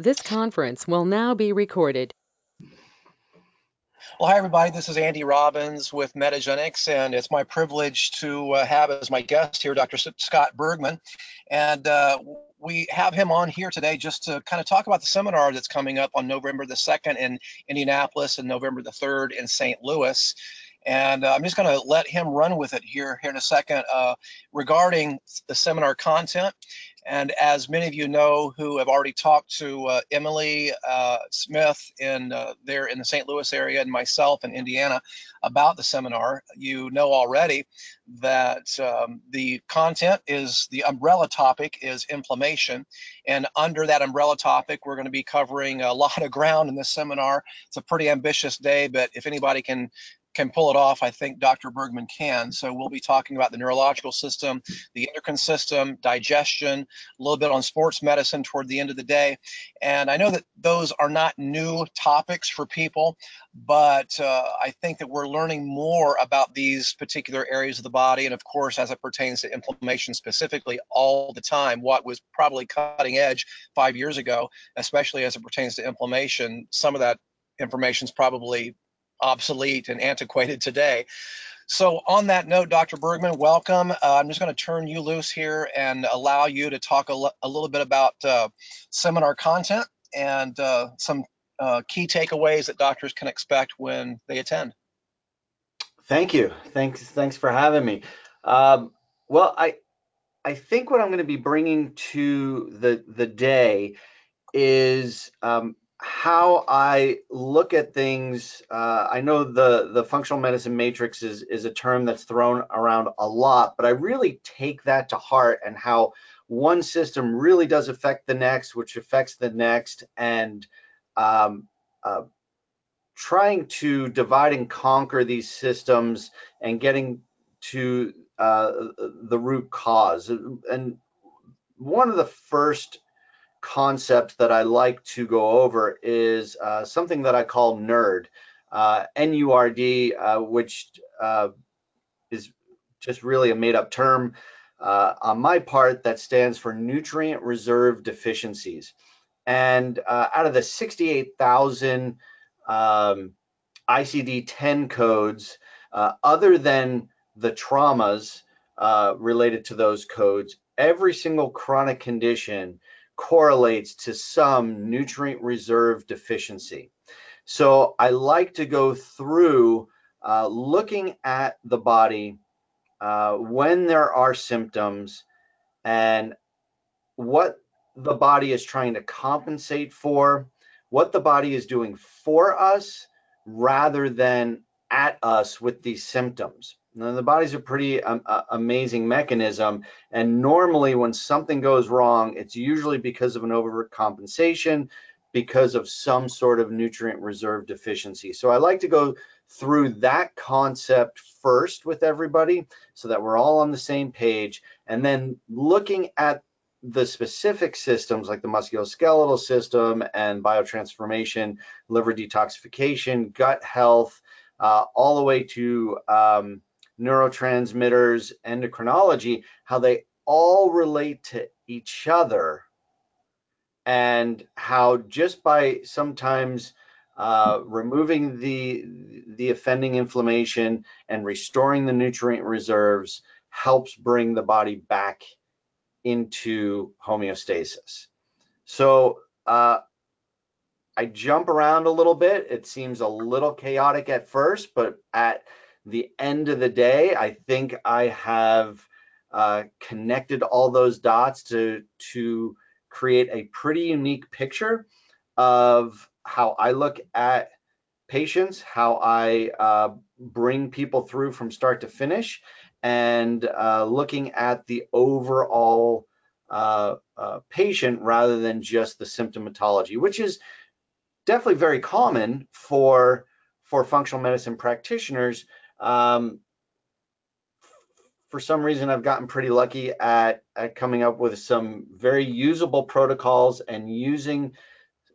This conference will now be recorded. Well, hi, everybody. This is Andy Robbins with Metagenics, and it's my privilege to uh, have as my guest here Dr. Scott Bergman. And uh, we have him on here today just to kind of talk about the seminar that's coming up on November the 2nd in Indianapolis and November the 3rd in St. Louis. And uh, I'm just going to let him run with it here, here in a second uh, regarding the seminar content. And as many of you know who have already talked to uh, Emily uh, Smith in uh, there in the St. Louis area and myself in Indiana about the seminar, you know already that um, the content is the umbrella topic is inflammation. And under that umbrella topic, we're going to be covering a lot of ground in this seminar. It's a pretty ambitious day, but if anybody can can pull it off, I think Dr. Bergman can. So we'll be talking about the neurological system, the endocrine system, digestion, a little bit on sports medicine toward the end of the day. And I know that those are not new topics for people, but uh, I think that we're learning more about these particular areas of the body. And of course, as it pertains to inflammation specifically all the time, what was probably cutting edge five years ago, especially as it pertains to inflammation, some of that information is probably obsolete and antiquated today. So on that note, Dr. Bergman, welcome. Uh, I'm just going to turn you loose here and allow you to talk a, a little bit about uh, seminar content and uh, some uh, key takeaways that doctors can expect when they attend. Thank you. Thanks. Thanks for having me. Um, well, I I think what I'm going to be bringing to the the day is um, how I look at things, uh, I know the the functional medicine matrix is is a term that's thrown around a lot, but I really take that to heart and how one system really does affect the next, which affects the next, and um, uh, trying to divide and conquer these systems and getting to uh, the root cause. And one of the first concept that I like to go over is uh, something that I call NURD, uh, N-U-R-D, uh, which uh, is just really a made-up term uh, on my part that stands for nutrient reserve deficiencies. And uh, out of the 68,000 um, ICD-10 codes, other than the traumas related to those codes, every single chronic condition correlates to some nutrient reserve deficiency. So I like to go through uh, looking at the body uh, when there are symptoms and what the body is trying to compensate for, what the body is doing for us rather than at us with these symptoms. Now, the body's a pretty um, uh, amazing mechanism. And normally, when something goes wrong, it's usually because of an overcompensation, because of some sort of nutrient reserve deficiency. So I like to go through that concept first with everybody so that we're all on the same page. And then looking at the specific systems like the musculoskeletal system and biotransformation, liver detoxification, gut health, uh, all the way to um, neurotransmitters, endocrinology, how they all relate to each other and how just by sometimes uh, removing the the offending inflammation and restoring the nutrient reserves helps bring the body back into homeostasis. So uh, I jump around a little bit. It seems a little chaotic at first, but at the end of the day, I think I have uh, connected all those dots to to create a pretty unique picture of how I look at patients, how I uh, bring people through from start to finish, and uh, looking at the overall uh, uh patient rather than just the symptomatology, which is definitely very common for for functional medicine practitioners um, for some reason, I've gotten pretty lucky at, at coming up with some very usable protocols and using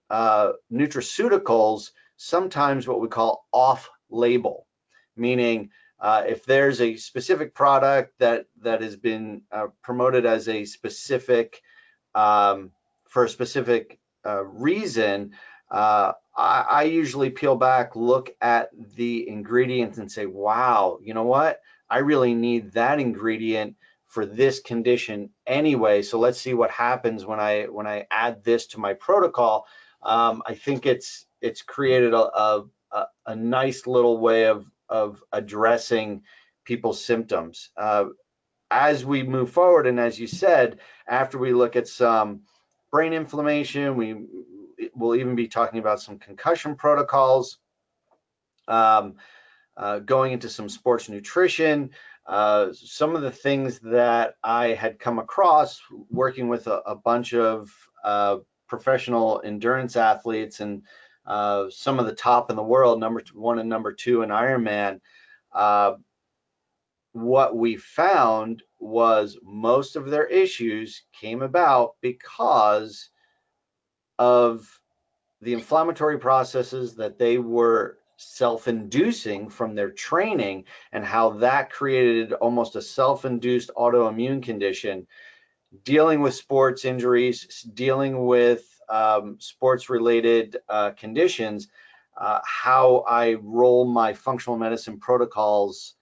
uh, nutraceuticals, sometimes what we call off label, meaning uh, if there's a specific product that that has been uh, promoted as a specific um, for a specific uh, reason, uh, I, I, usually peel back, look at the ingredients, and say, "Wow, you know what? I really need that ingredient for this condition anyway. So let's see what happens when I when I add this to my protocol." Um, I think it's it's created a, a, a nice little way of of addressing people's symptoms. Uh, as we move forward, and as you said, after we look at some brain inflammation, we will even be talking about some concussion protocols, um, uh, going into some sports nutrition, uh, some of the things that I had come across working with a, a bunch of uh, professional endurance athletes and uh, some of the top in the world, number one and number two in Ironman. Uh, what we found was most of their issues came about because of the inflammatory processes that they were self-inducing from their training and how that created almost a self-induced autoimmune condition. Dealing with sports injuries dealing with um, sports related uh, conditions uh, how i roll my functional medicine protocols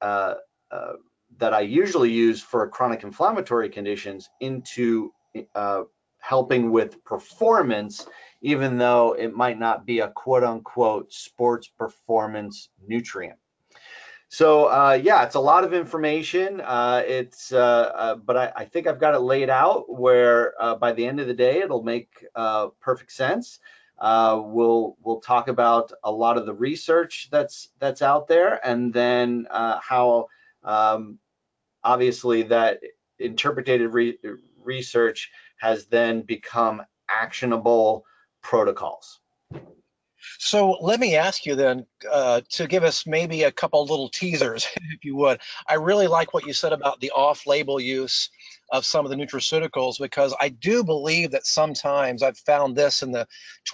uh, uh, that I usually use for chronic inflammatory conditions into uh, helping with performance, even though it might not be a quote unquote sports performance nutrient. So uh, yeah, it's a lot of information. Uh, it's uh, uh but I, I, think I've got it laid out where uh, by the end of the day it'll make uh, perfect sense. we'll we'll talk about a lot of the research that's that's out there, and then how um, obviously that interpreted re research has then become actionable protocols. So let me ask you then uh, to give us maybe a couple little teasers, if you would. I really like what you said about the off-label use of some of the nutraceuticals because I do believe that sometimes I've found this in the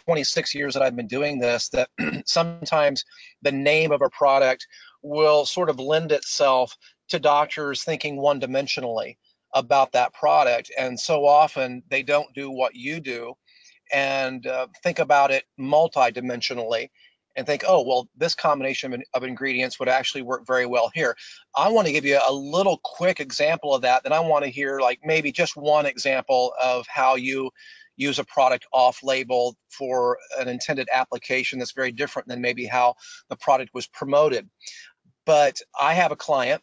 26 years that I've been doing this that sometimes the name of a product will sort of lend itself to doctors thinking one dimensionally about that product. And so often they don't do what you do and uh, think about it multi-dimensionally and think, oh, well, this combination of ingredients would actually work very well here. I want to give you a little quick example of that. Then I want to hear like maybe just one example of how you use a product off label for an intended application that's very different than maybe how the product was promoted. But I have a client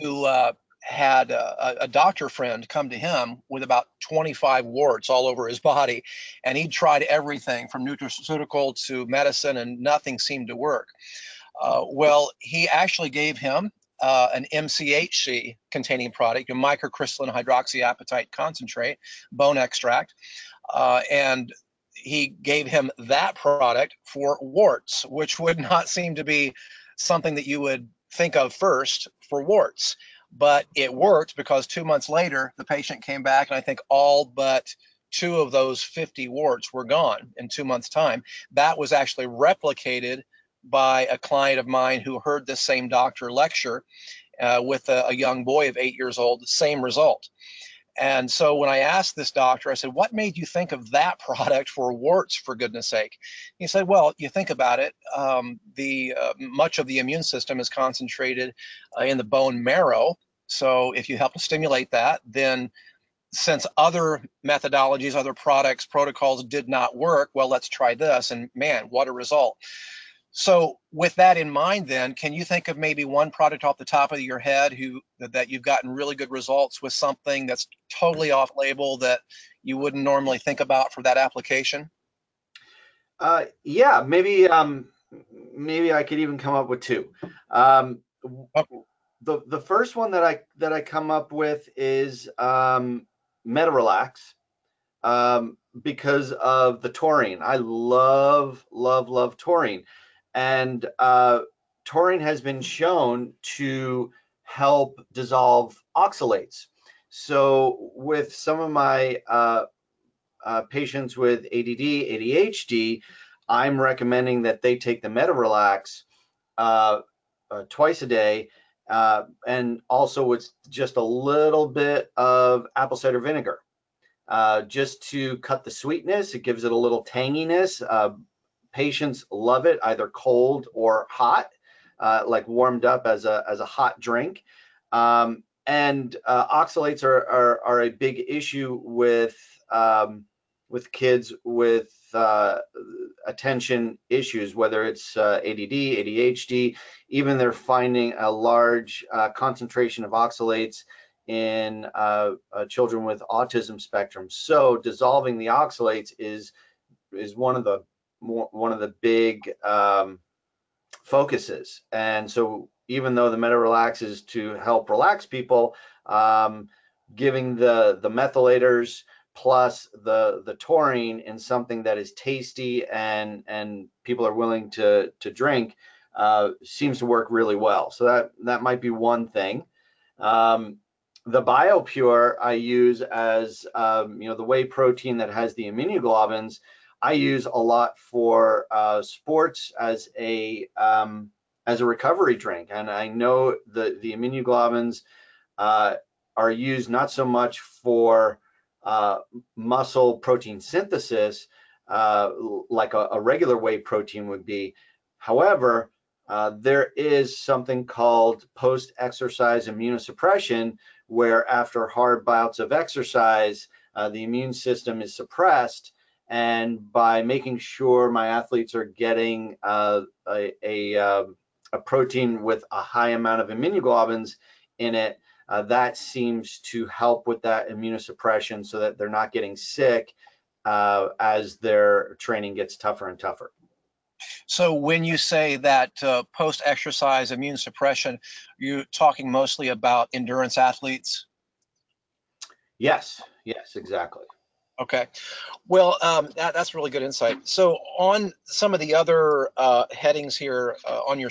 who uh, had a, a, doctor friend come to him with about 25 warts all over his body, and he tried everything from nutraceutical to medicine, and nothing seemed to work. Uh, well, he actually gave him uh, an MCHC containing product, a microcrystalline hydroxyapatite concentrate, bone extract, uh, and he gave him that product for warts, which would not seem to be something that you would think of first for warts. But it worked because two months later, the patient came back, and I think all but two of those 50 warts were gone in two months' time. That was actually replicated by a client of mine who heard this same doctor lecture uh, with a, a, young boy of eight years old, same result. And so when I asked this doctor, I said, What made you think of that product for warts, for goodness sake? He said, Well, you think about it, um, the uh, much of the immune system is concentrated uh, in the bone marrow. So if you help to stimulate that, then since other methodologies, other products, protocols did not work, well, let's try this. And man, what a result. So with that in mind, then, can you think of maybe one product off the top of your head who that you've gotten really good results with something that's totally off label that you wouldn't normally think about for that application? Uh, yeah, maybe um, maybe I could even come up with two. Um, okay. The the first one that I that I come up with is um, MetaRelax. Um, because of the taurine. I love, love, love taurine. And uh, taurine has been shown to help dissolve oxalates. So with some of my uh, uh, patients with ADD, ADHD, I'm recommending that they take the MetaRelax uh, uh, twice a day, uh, and also with just a little bit of apple cider vinegar. uh, just to cut the sweetness. It gives it a little tanginess. Uh, patients love it either cold or hot, uh, like warmed up as a as a hot drink. Um, and uh, oxalates are, are, are a big issue with um, with kids with uh, attention issues, whether it's uh, ADD, ADHD, even they're finding a large uh, concentration of oxalates in uh, uh, children with autism spectrum. So dissolving the oxalates is is one of the one of the big um, focuses. And so even though the MetaRelax is to help relax people, um, giving the the methylators plus the the taurine in something that is tasty and and people are willing to to drink uh, seems to work really well. So that that might be one thing. Um, the BioPure I use as um, you know the whey protein that has the immunoglobulins. I use a lot for uh, sports as a um, as a recovery drink, and I know the the immunoglobulins uh, are used not so much for uh, muscle protein synthesis uh, like a, a, regular whey protein would be. However, uh, there is something called post-exercise immunosuppression, where after hard bouts of exercise, uh, the immune system is suppressed. And by making sure my athletes are getting uh, a, a, um, a protein with a high amount of immunoglobulins in it, uh, that seems to help with that immunosuppression so that they're not getting sick uh, as their training gets tougher and tougher. So when you say that uh, post-exercise immune suppression, you're talking mostly about endurance athletes? Yes, yes, exactly. Okay, well, um, that, that's really good insight. So on some of the other uh, headings here uh, on your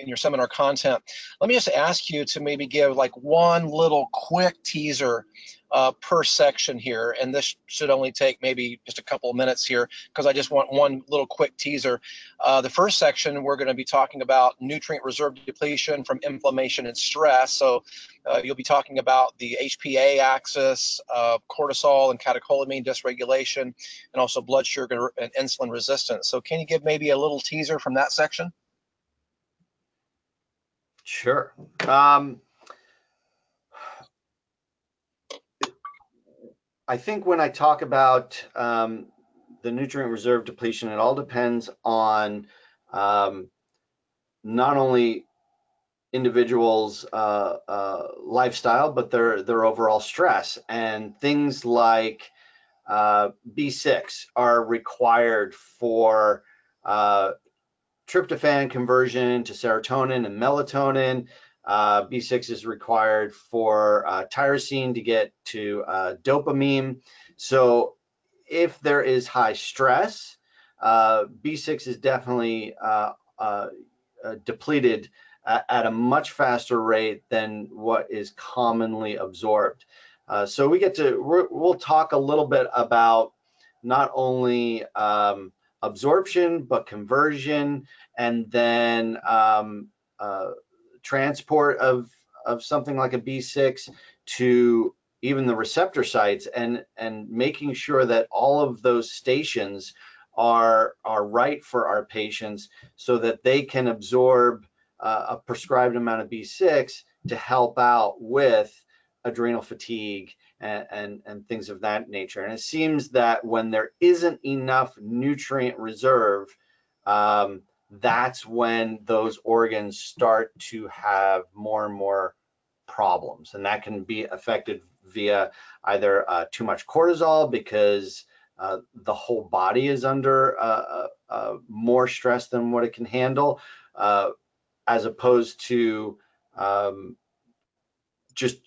in your seminar content, let me just ask you to maybe give like one little quick teaser uh, per section here, and this should only take maybe just a couple of minutes here because I just want one little quick teaser. Uh, the first section, we're going to be talking about nutrient reserve depletion from inflammation and stress. So uh, you'll be talking about the HPA axis, uh, cortisol and catecholamine dysregulation, and also blood sugar and insulin resistance. So can you give maybe a little teaser from that section? Sure. Um, I think when I talk about um, the nutrient reserve depletion, it all depends on um, not only individuals' uh, uh, lifestyle, but their their overall stress and things like uh, B6 are required for uh, tryptophan conversion to serotonin and melatonin. Uh, B6 is required for uh, tyrosine to get to uh, dopamine. So if there is high stress, uh, B6 is definitely uh, uh, depleted at a much faster rate than what is commonly absorbed. so we get to, we'll talk a little bit about not only um, absorption, but conversion, and then um, transport of of something like a B6 to even the receptor sites and and making sure that all of those stations are are right for our patients so that they can absorb uh, a prescribed amount of B6 to help out with adrenal fatigue and, and, and things of that nature. And it seems that when there isn't enough nutrient reserve, um, that's when those organs start to have more and more problems. And that can be affected via either uh, too much cortisol because uh, the whole body is under uh, uh, uh more stress than what it can handle, uh, as opposed to um, just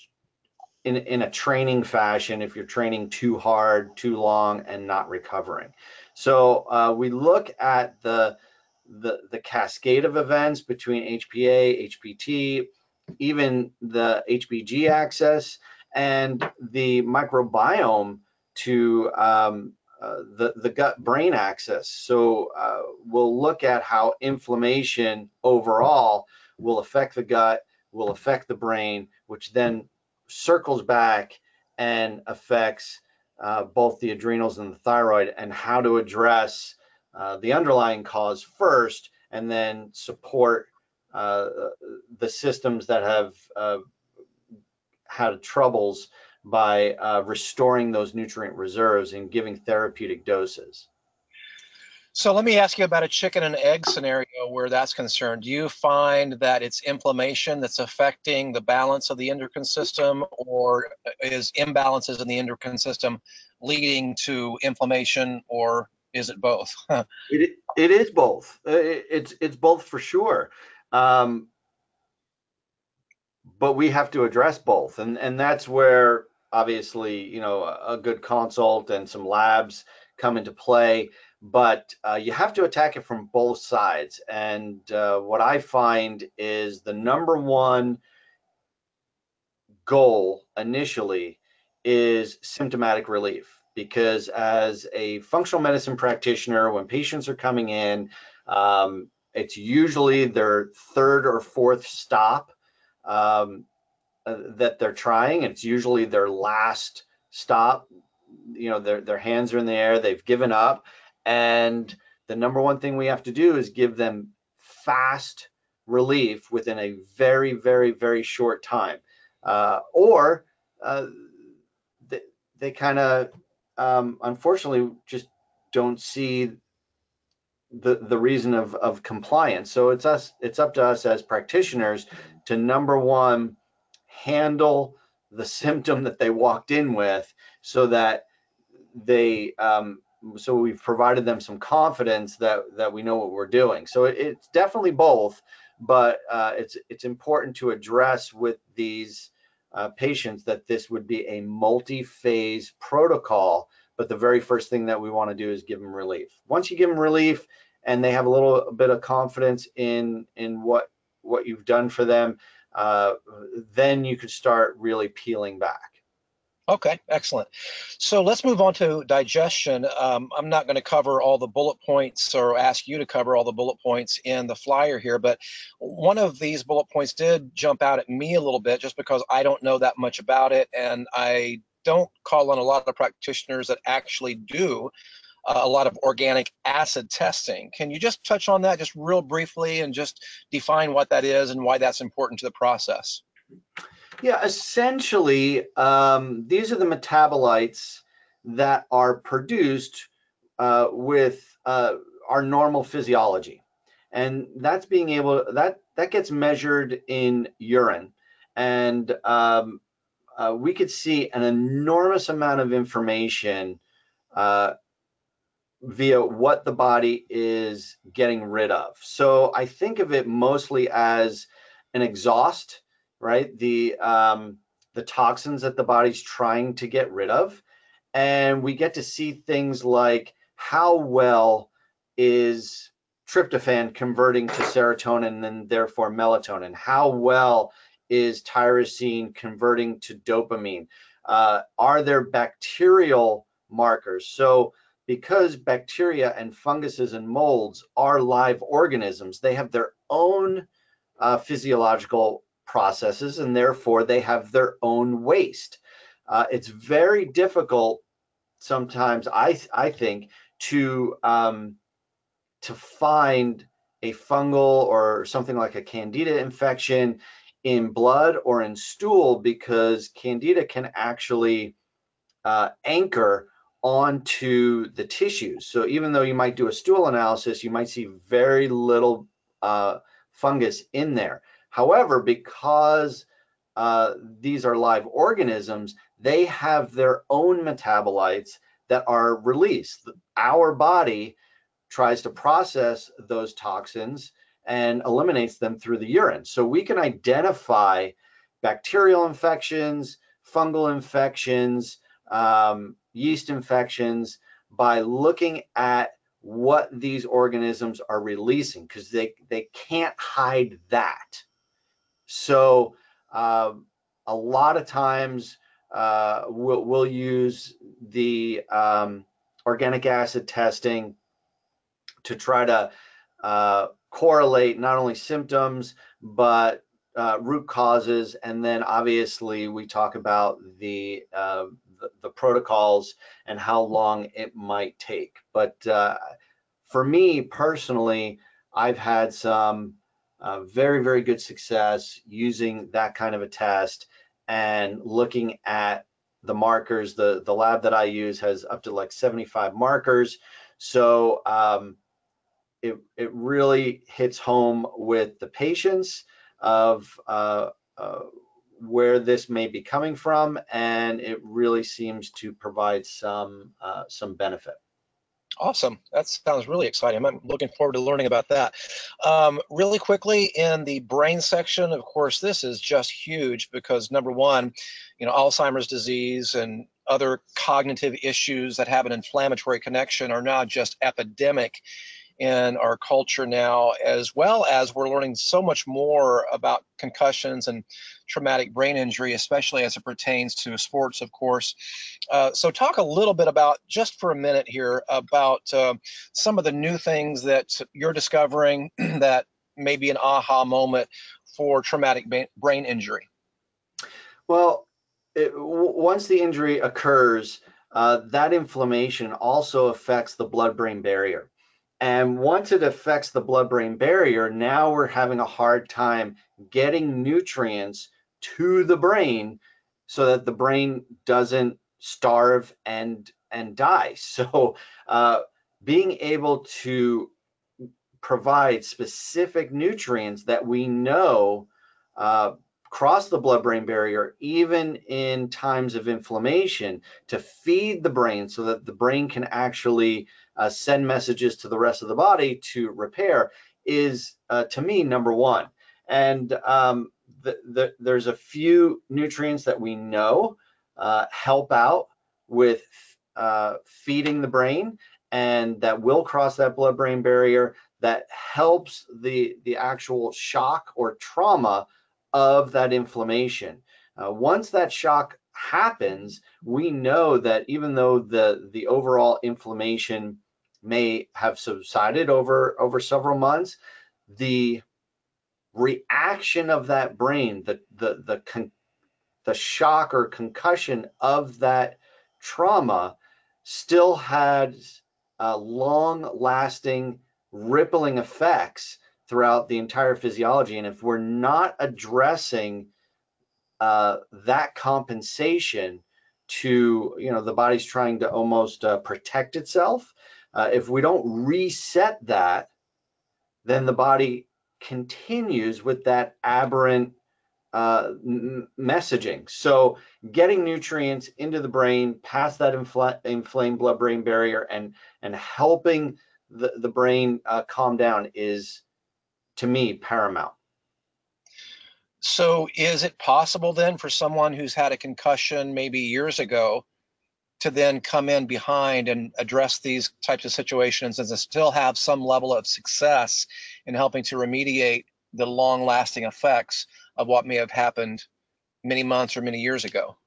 in, in a training fashion if you're training too hard, too long, and not recovering. So we look at the the, the cascade of events between HPA, HPT, even the HPG axis, and the microbiome to um, uh, the, the gut brain axis. So uh, we'll look at how inflammation overall will affect the gut, will affect the brain, which then circles back and affects uh, both the adrenals and the thyroid and how to address uh, the underlying cause first and then support uh, the systems that have uh, had troubles by uh, restoring those nutrient reserves and giving therapeutic doses. So let me ask you about a chicken and egg scenario where that's concerned. Do you find that it's inflammation that's affecting the balance of the endocrine system, or is imbalances in the endocrine system leading to inflammation, or is it both? it, it is both. It's it's both for sure. Um, but we have to address both, and and that's where obviously you know a good consult and some labs come into play but uh, you have to attack it from both sides. And uh, what I find is the number one goal initially is symptomatic relief. Because as a functional medicine practitioner, when patients are coming in, um, it's usually their third or fourth stop um, uh, that they're trying. It's usually their last stop. You know, their, their hands are in the air, they've given up and the number one thing we have to do is give them fast relief within a very, very, very short time. Uh, or uh, they, they kind of, um, unfortunately, just don't see the the reason of of compliance. So it's us. It's up to us as practitioners to number one handle the symptom that they walked in with, so that they um, so we've provided them some confidence that that we know what we're doing. So it, it's definitely both, but uh, it's it's important to address with these uh, patients that this would be a multi-phase protocol. But the very first thing that we want to do is give them relief. Once you give them relief and they have a little bit of confidence in in what what you've done for them, uh, then you could start really peeling back. Okay, excellent. So let's move on to digestion. Um, I'm not going to cover all the bullet points or ask you to cover all the bullet points in the flyer here, but one of these bullet points did jump out at me a little bit just because I don't know that much about it and I don't call on a lot of practitioners that actually do uh, a lot of organic acid testing. Can you just touch on that just real briefly and just define what that is and why that's important to the process? Yeah, essentially, um, these are the metabolites that are produced uh, with uh, our normal physiology, and that's being able that that gets measured in urine, and um, uh, we could see an enormous amount of information uh, via what the body is getting rid of. So I think of it mostly as an exhaust right? The um, the toxins that the body's trying to get rid of, and we get to see things like how well is tryptophan converting to serotonin and therefore melatonin? How well is tyrosine converting to dopamine? Uh, are there bacterial markers? So because bacteria and funguses and molds are live organisms, they have their own uh, physiological processes and therefore they have their own waste. Uh, it's very difficult sometimes, I, I think, to, um, to find a fungal or something like a candida infection in blood or in stool because candida can actually uh, anchor onto the tissues. So even though you might do a stool analysis, you might see very little uh, fungus in there. However, because uh, these are live organisms, they have their own metabolites that are released. Our body tries to process those toxins and eliminates them through the urine. So we can identify bacterial infections, fungal infections, um, yeast infections by looking at what these organisms are releasing because they, they can't hide that. So uh, a lot of times uh, we'll, we'll, use the um, organic acid testing to try to uh, correlate not only symptoms but uh, root causes, and then obviously we talk about the uh, the, the protocols and how long it might take. But uh, for me personally, I've had some uh, very, very good success using that kind of a test and looking at the markers. The, the lab that I use has up to like 75 markers. So um, it, it really hits home with the patients of uh, uh, where this may be coming from, and it really seems to provide some uh, some benefit. Awesome. That sounds really exciting. I'm looking forward to learning about that. Um, really quickly, in the brain section, of course, this is just huge because number one, you know, Alzheimer's disease and other cognitive issues that have an inflammatory connection are now just epidemic in our culture now, as well as we're learning so much more about concussions and traumatic brain injury, especially as it pertains to sports, of course. Uh, so, talk a little bit about, just for a minute here, about uh, some of the new things that you're discovering that may be an aha moment for traumatic brain injury. Well, it, once the injury occurs, uh, that inflammation also affects the blood brain barrier. And once it affects the blood brain barrier, now we're having a hard time getting nutrients to the brain so that the brain doesn't starve and and die. So uh, being able to provide specific nutrients that we know uh, cross the blood-brain barrier even in times of inflammation to feed the brain so that the brain can actually uh, send messages to the rest of the body to repair is uh, to me number one. And um, the, the, there's a few nutrients that we know uh, help out with uh, feeding the brain and that will cross that blood-brain barrier that helps the the actual shock or trauma of that inflammation. Uh, once that shock happens, we know that even though the, the overall inflammation may have subsided over, over several months, the reaction of that brain, the, the, the, con, the shock or concussion of that trauma still had uh, long lasting rippling effects throughout the entire physiology. And if we're not addressing uh, that compensation to, you know, the body's trying to almost uh, protect itself, uh, if we don't reset that, then the body continues with that aberrant uh, messaging. So getting nutrients into the brain past that infl inflamed blood-brain barrier and and helping the, the brain uh, calm down is to me paramount. So, is it possible then for someone who's had a concussion maybe years ago to then come in behind and address these types of situations and still have some level of success in helping to remediate the long lasting effects of what may have happened many months or many years ago?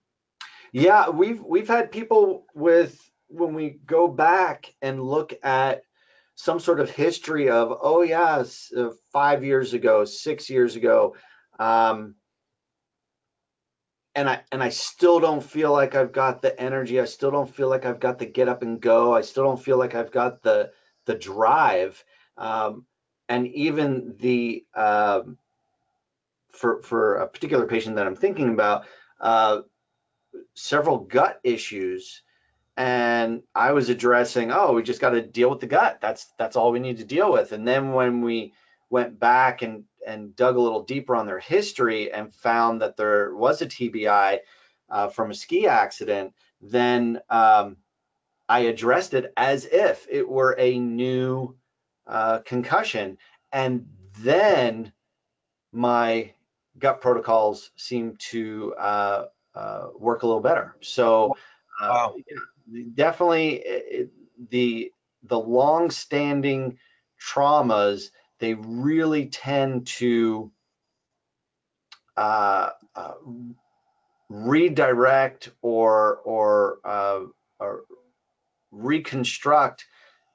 Yeah, we've we've had people with when we go back and look at some sort of history of oh yes uh, five years ago six years ago. Um, and i and i still don't feel like i've got the energy. I still don't feel like i've got the get up and go. I still don't feel like i've got the the drive. Um, and even the um, for for a particular patient that i'm thinking about uh, several gut issues and I was addressing, oh, we just got to deal with the gut. That's that's all we need to deal with. And then when we went back and and dug a little deeper on their history and found that there was a TBI uh, from a ski accident, then um, I addressed it as if it were a new uh, concussion, and then my gut protocols seem to uh, uh work a little better. So. Uh, wow definitely it, the the long-standing traumas they really tend to uh, uh, redirect or or, uh, or reconstruct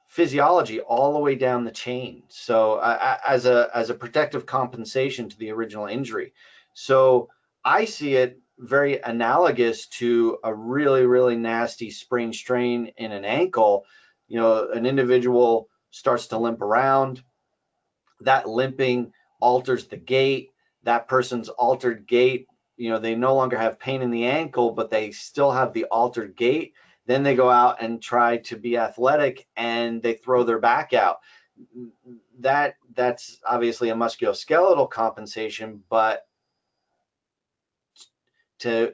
physiology all the way down the chain. So as a as a protective compensation to the original injury. So I see it very analogous to a really, really nasty sprain strain in an ankle. You know, an individual starts to limp around. That limping alters the gait. That person's altered gait, you know, they no longer have pain in the ankle, but they still have the altered gait. Then they go out and try to be athletic and they throw their back out. That that's obviously a musculoskeletal compensation, but to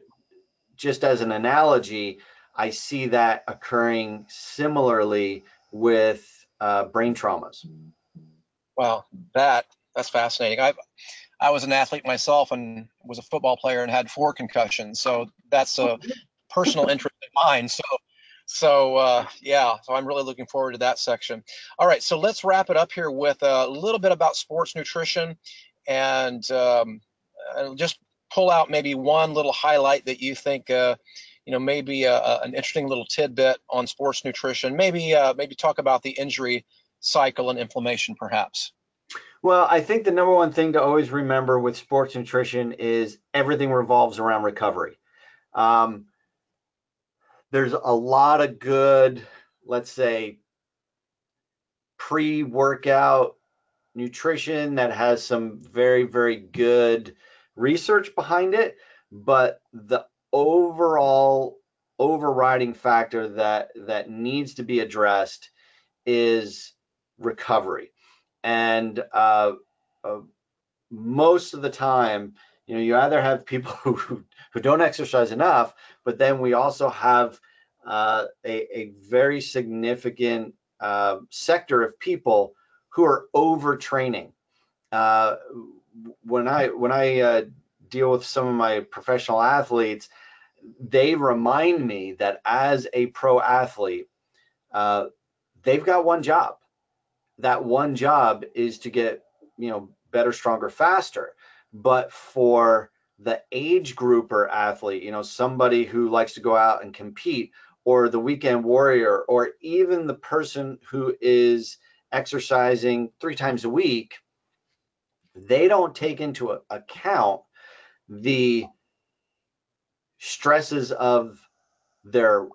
just as an analogy, I see that occurring similarly with uh, brain traumas. Wow, that that's fascinating. I I was an athlete myself and was a football player and had four concussions, so that's a personal interest of mine. So so uh, yeah, so I'm really looking forward to that section. All right, so let's wrap it up here with a little bit about sports nutrition and um, just pull out maybe one little highlight that you think, uh, you know, maybe a, a, an interesting little tidbit on sports nutrition. Maybe uh, maybe talk about the injury cycle and inflammation, perhaps. Well, I think the number one thing to always remember with sports nutrition is everything revolves around recovery. Um, there's a lot of good, let's say, pre-workout nutrition that has some very, very good research behind it, but the overall overriding factor that that needs to be addressed is recovery. And uh, uh, most of the time, you know, you either have people who who don't exercise enough, but then we also have uh, a, a, very significant uh, sector of people who are overtraining. When I when I uh, deal with some of my professional athletes, they remind me that as a pro athlete, uh, they've got one job. That one job is to get you know better, stronger, faster. But for the age grouper athlete, you know, somebody who likes to go out and compete, or the weekend warrior, or even the person who is exercising three times a week, they don't take into account the stresses of their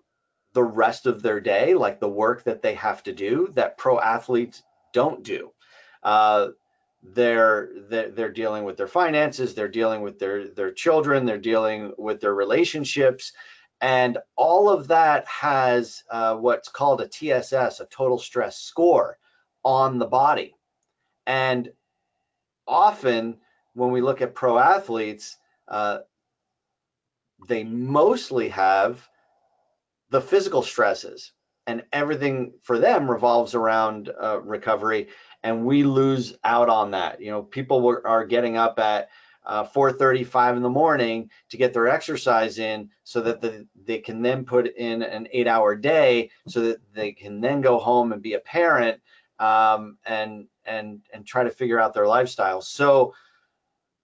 the rest of their day, like the work that they have to do that pro athletes don't do. Uh, they're, they're dealing with their finances, they're dealing with their their children, they're dealing with their relationships, and all of that has uh, what's called a TSS, a total stress score, on the body. And often when we look at pro athletes, uh, they mostly have the physical stresses and everything for them revolves around uh, recovery and we lose out on that. You know people were, are getting up at uh, 4.35 in the morning to get their exercise in so that the, they can then put in an eight hour day so that they can then go home and be a parent um, and and and try to figure out their lifestyle so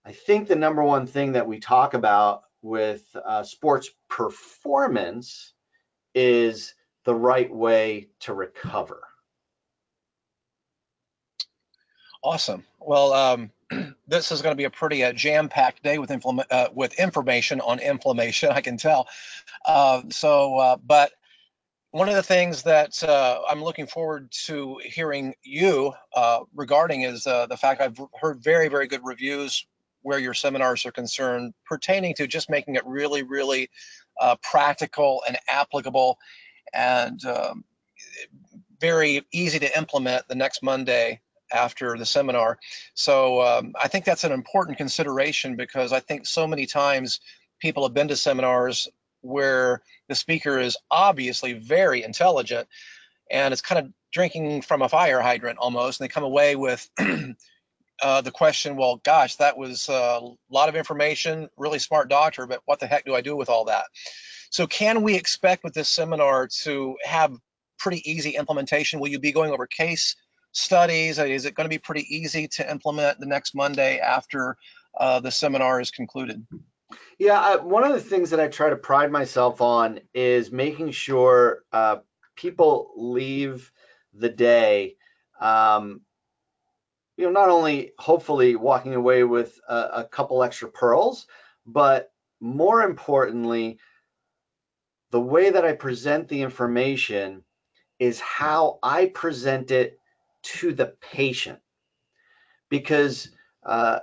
i think the number one thing that we talk about with uh, sports performance is the right way to recover. Awesome. Well, um, this is going to be a pretty uh, jam-packed day with uh, with information on inflammation. I can tell. Uh, so, uh, but one of the things that uh, I'm looking forward to hearing you uh, regarding is the fact I've heard very, very good reviews where your seminars are concerned, pertaining to just making it really, really practical and applicable and um, very easy to implement the next Monday after the seminar. So um, I think that's an important consideration because I think so many times people have been to seminars where the speaker is obviously very intelligent and it's kind of drinking from a fire hydrant almost and they come away with uh, the question well gosh that was a lot of information really smart doctor but what the heck do i do with all that so can we expect with this seminar to have pretty easy implementation? Will you be going over case studies? Is it going to be pretty easy to implement the next Monday after uh, the seminar is concluded? Yeah, I, one of the things that I try to pride myself on is making sure uh, people leave the day, um, you know, not only hopefully walking away with a, a couple extra pearls, but more importantly, the way that I present the information is how I present it to the patient. Because uh,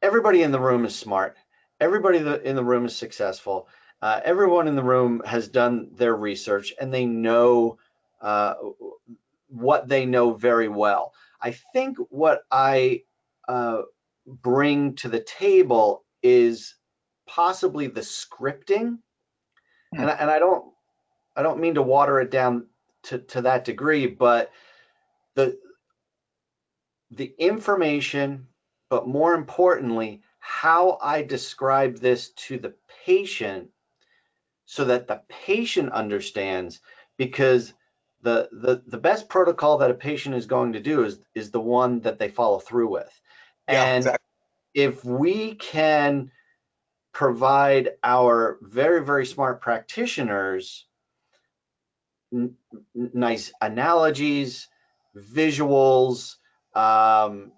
everybody in the room is smart, everybody in the room is successful, uh, everyone in the room has done their research and they know uh, what they know very well. I think what I uh, bring to the table is possibly the scripting, hmm. and, and I don't I don't mean to water it down to, to that degree, but the the information, but more importantly, how I describe this to the patient so that the patient understands because the, the the best protocol that a patient is going to do is is the one that they follow through with. Yeah, and exactly. if we can provide our very very smart practitioners nice analogies, visuals, um,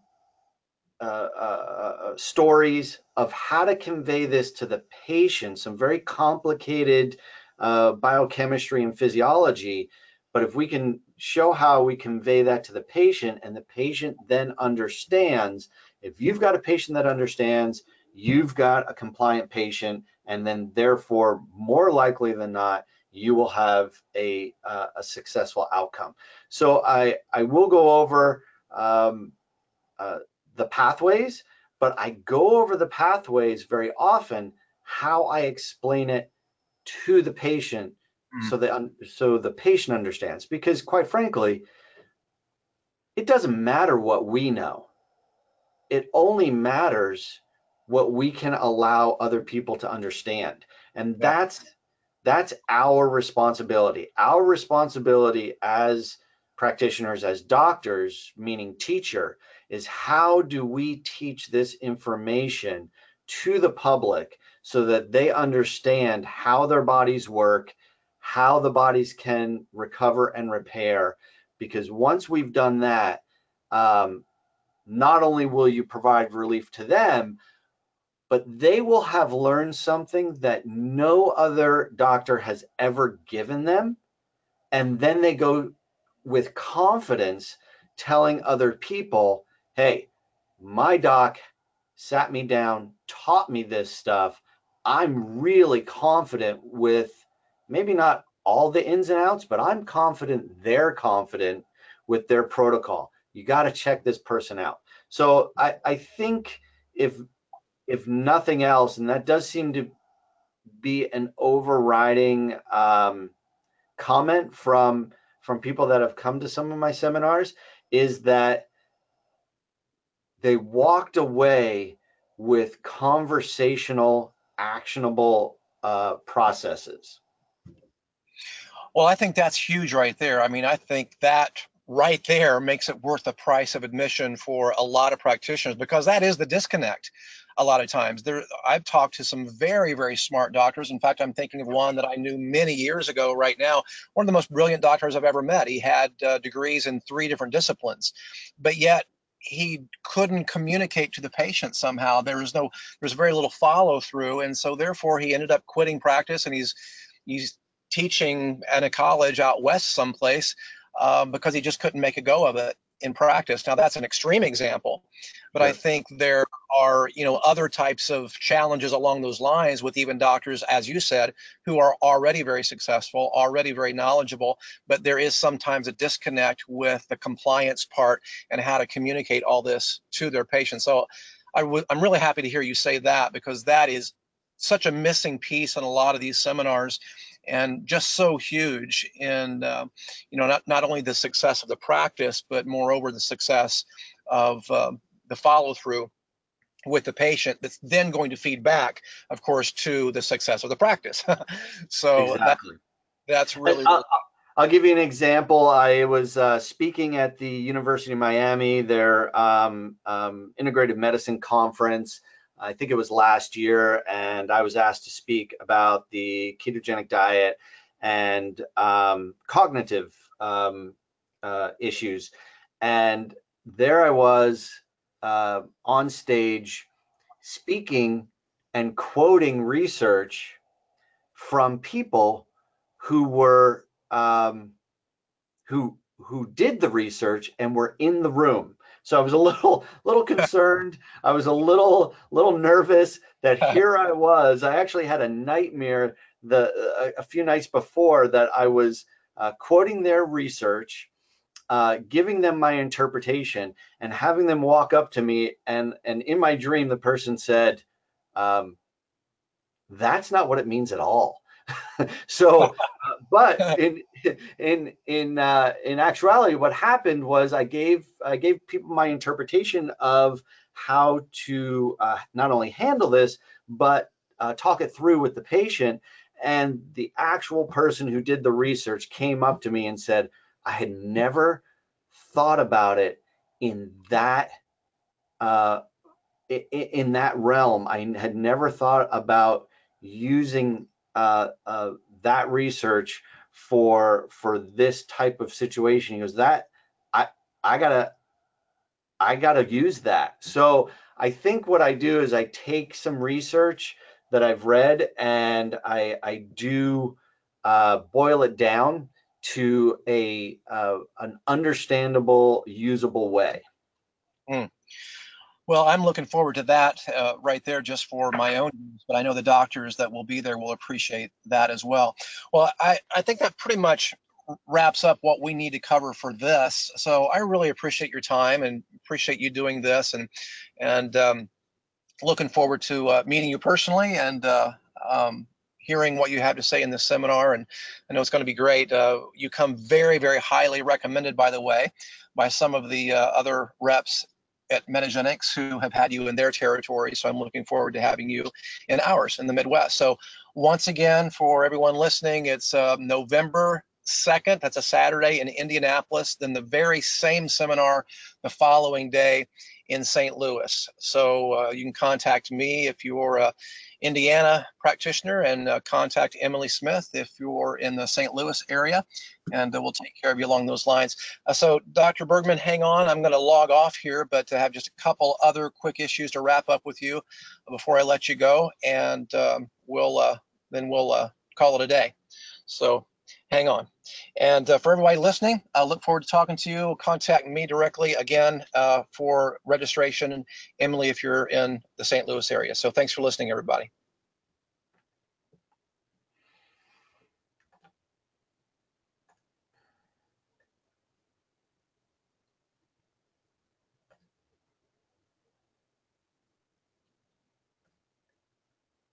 uh, uh, uh, stories of how to convey this to the patient, some very complicated biochemistry and physiology. But if we can show how we convey that to the patient and the patient then understands, if you've got a patient that understands, you've got a compliant patient, and then therefore, more likely than not, you will have a, uh, a successful outcome. So I, I will go over um, uh, the pathways, but I go over the pathways very often, how I explain it to the patient mm. so that so the patient understands. Because quite frankly, it doesn't matter what we know. It only matters what we can allow other people to understand. And that's that's our responsibility. Our responsibility as practitioners, as doctors, meaning teacher, is how do we teach this information to the public so that they understand how their bodies work, how the bodies can recover and repair. Because once we've done that, um, not only will you provide relief to them, but they will have learned something that no other doctor has ever given them. And then they go with confidence telling other people, hey, my doc sat me down, taught me this stuff. I'm really confident with maybe not all the ins and outs, but I'm confident they're confident with their protocol. You got to check this person out. So I, I think if if nothing else, and that does seem to be an overriding um, comment from from people that have come to some of my seminars, is that they walked away with conversational, actionable uh, processes. Well, I think that's huge right there. I mean, I think that right there makes it worth the price of admission for a lot of practitioners because that is the disconnect a lot of times. There, I've talked to some very, very smart doctors. In fact, I'm thinking of one that I knew many years ago right now, one of the most brilliant doctors I've ever met. He had uh, degrees in three different disciplines, but yet he couldn't communicate to the patient somehow. There was no, there's very little follow through. And so therefore he ended up quitting practice and he's, he's teaching at a college out west someplace um, because he just couldn't make a go of it in practice. Now that's an extreme example, but I think there are, you know, other types of challenges along those lines with even doctors, as you said, who are already very successful, already very knowledgeable, but there is sometimes a disconnect with the compliance part and how to communicate all this to their patients. So i w- I'm really happy to hear you say that because that is such a missing piece in a lot of these seminars and just so huge in uh, you know not, not only the success of the practice but moreover the success of uh, the follow through with the patient that's then going to feed back of course to the success of the practice so exactly. that, that's really, I'll, I'll, give you an example i was uh, speaking at the university of miami their um, um, integrative medicine conference I think it was last year, and I was asked to speak about the ketogenic diet and um, cognitive um, uh, issues. And there I was uh, on stage speaking and quoting research from people who were um, who who did the research and were in the room. So I was a little little concerned. I was a little little nervous that here I was. I actually had a nightmare the a, a few nights before that I was uh, quoting their research, uh, giving them my interpretation, and having them walk up to me and and in my dream the person said, um, "That's not what it means at all." so, uh, but in in in uh, in actuality, what happened was I gave I gave people my interpretation of how to uh, not only handle this, but uh, talk it through with the patient. And the actual person who did the research came up to me and said, "I had never thought about it in that." Uh, in that realm, I had never thought about using uh, uh, that research for for this type of situation. He goes, that I I gotta I gotta use that. So I think what I do is I take some research that I've read and I I do uh, boil it down to a uh, an understandable, usable way. Mm. Well, I'm looking forward to that uh, right there just for my own use, but I know the doctors that will be there will appreciate that as well. Well, I, I think that pretty much wraps up what we need to cover for this. So I really appreciate your time and appreciate you doing this and and um, looking forward to uh, meeting you personally and uh, um, hearing what you have to say in this seminar. And I know it's going to be great. Uh, you come very, very highly recommended, by the way, by some of the uh, other reps at Metagenics who have had you in their territory. So I'm looking forward to having you in ours in the Midwest. So once again, for everyone listening, it's uh, November 2nd. That's a Saturday in Indianapolis. Then the very same seminar the following day in St. Louis. So uh, you can contact me if you're a Indiana practitioner and uh, contact Emily Smith if you're in the St. Louis area and uh, we'll take care of you along those lines. Uh, so Dr. Bergman, hang on. I'm going to log off here, but to have just a couple other quick issues to wrap up with you before I let you go and um, we'll uh, then we'll call it a day. So hang on. And uh, for everybody listening, I look forward to talking to you. Contact me directly again uh, for registration. Emily, if you're in the St. Louis area. So thanks for listening, everybody.